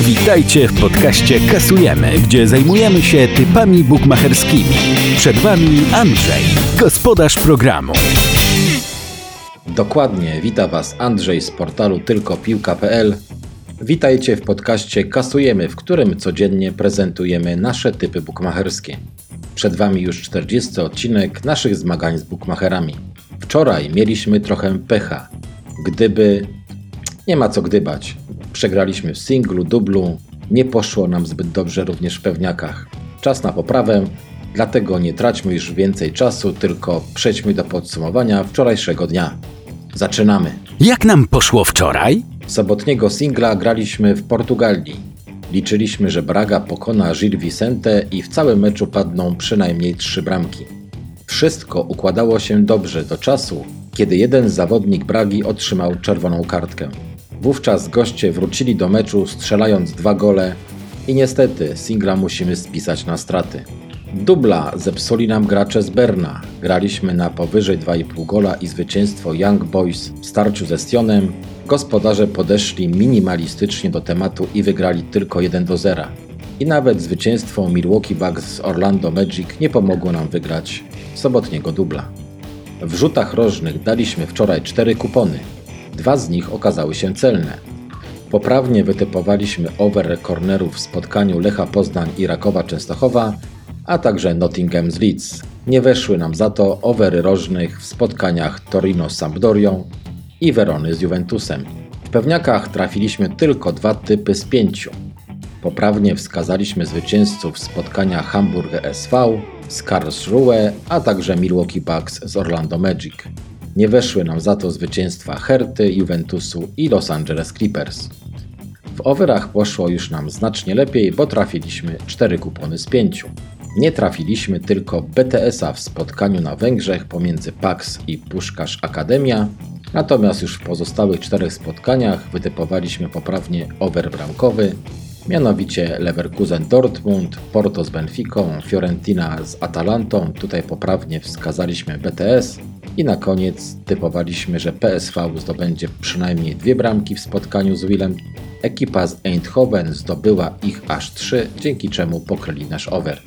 Witajcie w podcaście Kasujemy, gdzie zajmujemy się typami bukmacherskimi. Przed Wami Andrzej, gospodarz programu. Dokładnie, wita Was Andrzej z portalu tylkopiłka.pl. Witajcie w podcaście Kasujemy, w którym codziennie prezentujemy nasze typy bukmacherskie. Przed Wami już 40 odcinek naszych zmagań z bukmacherami. Wczoraj mieliśmy trochę pecha. Gdyby... Nie ma co gdybać. Przegraliśmy w singlu, dublu. Nie poszło nam zbyt dobrze również w pewniakach. Czas na poprawę, dlatego nie traćmy już więcej czasu, tylko przejdźmy do podsumowania wczorajszego dnia. Zaczynamy. Jak nam poszło wczoraj? Sobotniego singla graliśmy w Portugalii. Liczyliśmy, że Braga pokona Gil Vicente i w całym meczu padną przynajmniej trzy bramki. Wszystko układało się dobrze do czasu, kiedy jeden zawodnik Bragi otrzymał czerwoną kartkę. Wówczas goście wrócili do meczu strzelając dwa gole i niestety singla musimy spisać na straty. Dubla zepsuli nam gracze z Berna. Graliśmy na powyżej 2,5 gola i zwycięstwo Young Boys w starciu ze Stionem. Gospodarze podeszli minimalistycznie do tematu i wygrali tylko 1 do 0. I nawet zwycięstwo Milwaukee Bucks z Orlando Magic nie pomogło nam wygrać sobotniego dubla. W rzutach rożnych daliśmy wczoraj 4 kupony. Dwa z nich okazały się celne. Poprawnie wytypowaliśmy over cornerów w spotkaniu Lecha Poznań i Rakowa Częstochowa, a także Nottingham z Leeds. Nie weszły nam za to overy rożnych w spotkaniach Torino z Sampdorią i Werony z Juventusem. W pewniakach trafiliśmy tylko dwa typy z pięciu. Poprawnie wskazaliśmy zwycięzców spotkania Hamburg SV z Karlsruhe, a także Milwaukee Bucks z Orlando Magic. Nie weszły nam za to zwycięstwa Herty, Juventusu i Los Angeles Clippers. W overach poszło już nam znacznie lepiej, bo trafiliśmy 4 kupony z 5. Nie trafiliśmy tylko BTS-a w spotkaniu na Węgrzech pomiędzy Pax i Puszkarz Akademia, natomiast już w pozostałych czterech spotkaniach wytypowaliśmy poprawnie over bramkowy, mianowicie Leverkusen Dortmund, Porto z Benficą, Fiorentina z Atalantą, tutaj poprawnie wskazaliśmy BTS i na koniec typowaliśmy, że PSV zdobędzie przynajmniej dwie bramki w spotkaniu z Willem. Ekipa z Eindhoven zdobyła ich aż trzy, dzięki czemu pokryli nasz over.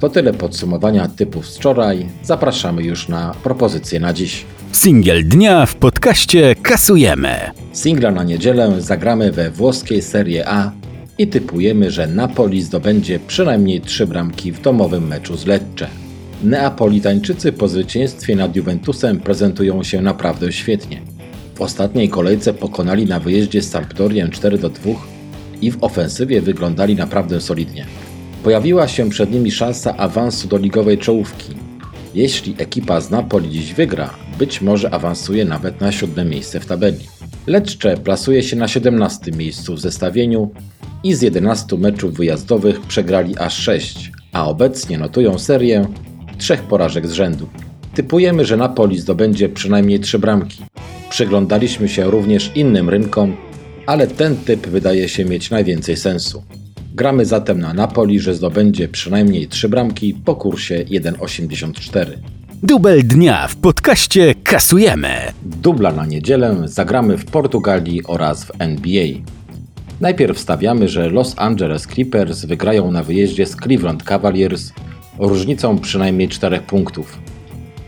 To tyle podsumowania typów z wczoraj. Zapraszamy już na propozycje na dziś. Singiel dnia w podcaście Kasujemy. Singla na niedzielę zagramy we włoskiej Serie A i typujemy, że Napoli zdobędzie przynajmniej trzy bramki w domowym meczu z Lecce. Neapolitańczycy po zwycięstwie nad Juventusem prezentują się naprawdę świetnie. W ostatniej kolejce pokonali na wyjeździe Sampdorię 4 do 2 i w ofensywie wyglądali naprawdę solidnie. Pojawiła się przed nimi szansa awansu do ligowej czołówki. Jeśli ekipa z Napoli dziś wygra, być może awansuje nawet na siódme miejsce w tabeli. Lecce plasuje się na 17 miejscu w zestawieniu i z 11 meczów wyjazdowych przegrali aż 6, a obecnie notują serię trzech porażek z rzędu. Typujemy, że Napoli zdobędzie przynajmniej trzy bramki. Przyglądaliśmy się również innym rynkom, ale ten typ wydaje się mieć najwięcej sensu. Gramy zatem na Napoli, że zdobędzie przynajmniej trzy bramki po kursie 1,84. Dubel dnia w podcaście Kasujemy. Dubla na niedzielę zagramy w Portugalii oraz w NBA. Najpierw stawiamy, że Los Angeles Clippers wygrają na wyjeździe z Cleveland Cavaliers różnicą przynajmniej 4 punktów.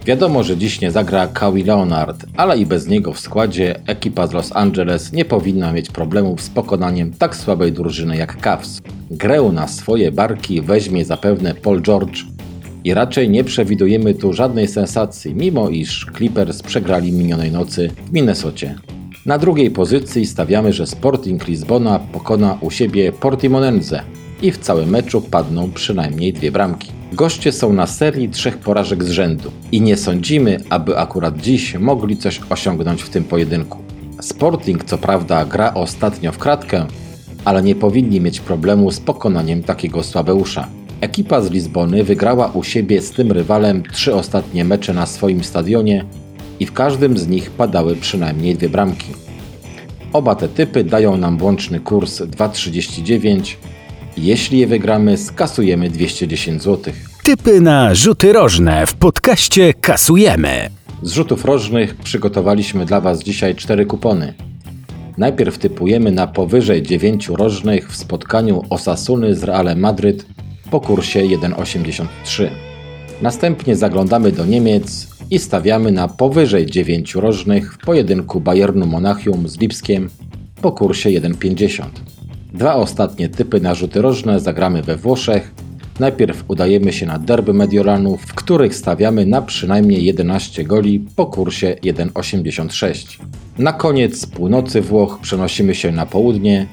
Wiadomo, że dziś nie zagra Kawhi Leonard, ale i bez niego w składzie ekipa z Los Angeles nie powinna mieć problemów z pokonaniem tak słabej drużyny jak Cavs. Grę na swoje barki weźmie zapewne Paul George i raczej nie przewidujemy tu żadnej sensacji, mimo iż Clippers przegrali minionej nocy w Minnesocie. Na drugiej pozycji stawiamy, że Sporting Lizbona pokona u siebie Portimonense i w całym meczu padną przynajmniej dwie bramki. Goście są na serii trzech porażek z rzędu i nie sądzimy, aby akurat dziś mogli coś osiągnąć w tym pojedynku. Sporting co prawda gra ostatnio w kratkę, ale nie powinni mieć problemu z pokonaniem takiego słabeusza. Ekipa z Lizbony wygrała u siebie z tym rywalem trzy ostatnie mecze na swoim stadionie i w każdym z nich padały przynajmniej dwie bramki. Oba te typy dają nam łączny kurs 2,39 jeśli je wygramy, skasujemy 210 zł. Typy na rzuty rożne w podcaście Kasujemy. Z rzutów rożnych przygotowaliśmy dla Was dzisiaj cztery kupony. Najpierw typujemy na powyżej 9 rożnych w spotkaniu Osasuny z Realem Madryt po kursie 1,83. Następnie zaglądamy do Niemiec i stawiamy na powyżej 9 rożnych w pojedynku Bayernu Monachium z Lipskiem po kursie 1,50. Dwa ostatnie typy na rzuty rożne zagramy we Włoszech. Najpierw udajemy się na derby Mediolanu, w których stawiamy na przynajmniej 11 goli po kursie 1,86. Na koniec z północy Włoch przenosimy się na południe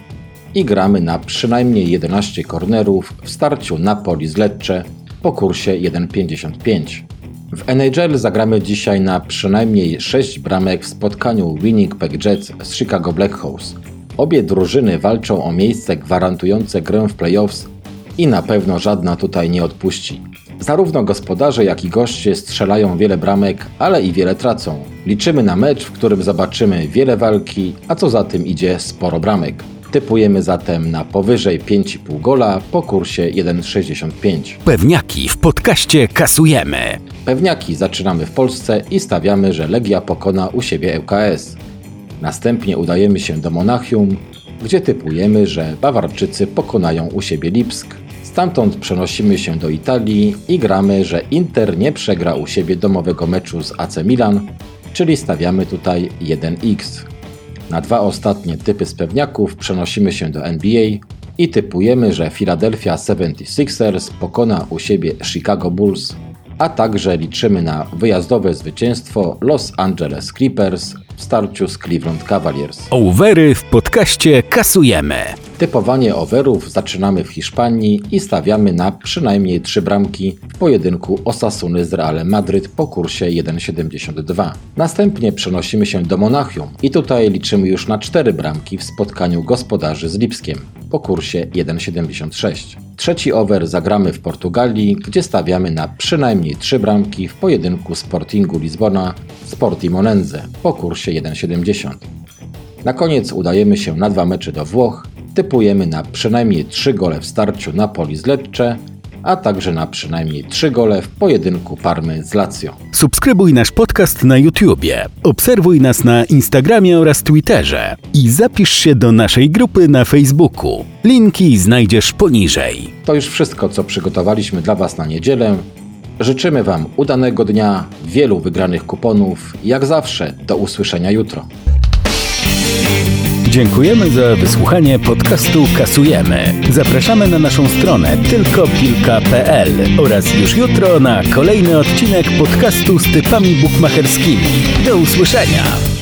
i gramy na przynajmniej 11 kornerów w starciu Napoli z Lecce po kursie 1,55. W NHL zagramy dzisiaj na przynajmniej 6 bramek w spotkaniu Winnipeg Jets z Chicago Blackhawks. Obie drużyny walczą o miejsce gwarantujące grę w playoffs i na pewno żadna tutaj nie odpuści. Zarówno gospodarze, jak i goście strzelają wiele bramek, ale i wiele tracą. Liczymy na mecz, w którym zobaczymy wiele walki, a co za tym idzie sporo bramek. Typujemy zatem na powyżej 5,5 gola po kursie 1,65. Pewniaki w podcaście kasujemy. Pewniaki zaczynamy w Polsce i stawiamy, że Legia pokona u siebie ŁKS. Następnie udajemy się do Monachium, gdzie typujemy, że Bawarczycy pokonają u siebie Lipsk. Stamtąd przenosimy się do Italii i gramy, że Inter nie przegra u siebie domowego meczu z AC Milan, czyli stawiamy tutaj 1x. Na dwa ostatnie typy z pewniaków przenosimy się do NBA i typujemy, że Philadelphia 76ers pokona u siebie Chicago Bulls, a także liczymy na wyjazdowe zwycięstwo Los Angeles Clippers w starciu z Cleveland Cavaliers. Overy w podcaście kasujemy. Typowanie overów zaczynamy w Hiszpanii i stawiamy na przynajmniej trzy bramki w pojedynku Osasuny z Realem Madryt po kursie 1,72. Następnie przenosimy się do Monachium i tutaj liczymy już na cztery bramki w spotkaniu gospodarzy z Lipskiem po kursie 1,76. Trzeci over zagramy w Portugalii, gdzie stawiamy na przynajmniej trzy bramki w pojedynku Sportingu Lizbona z Portimonense po kursie 1,70. Na koniec udajemy się na dwa mecze do Włoch, typujemy na przynajmniej 3 gole w starciu Napoli z Lecce, a także na przynajmniej 3 gole w pojedynku Parmy z Lazio. Subskrybuj nasz podcast na YouTubie, obserwuj nas na Instagramie oraz Twitterze i zapisz się do naszej grupy na Facebooku. Linki znajdziesz poniżej. To już wszystko, co przygotowaliśmy dla Was na niedzielę. Życzymy Wam udanego dnia, wielu wygranych kuponów. Jak zawsze, do usłyszenia jutro. Dziękujemy za wysłuchanie podcastu Kasujemy. Zapraszamy na naszą stronę tylkopilka.pl oraz już jutro na kolejny odcinek podcastu z typami bukmacherskimi. Do usłyszenia!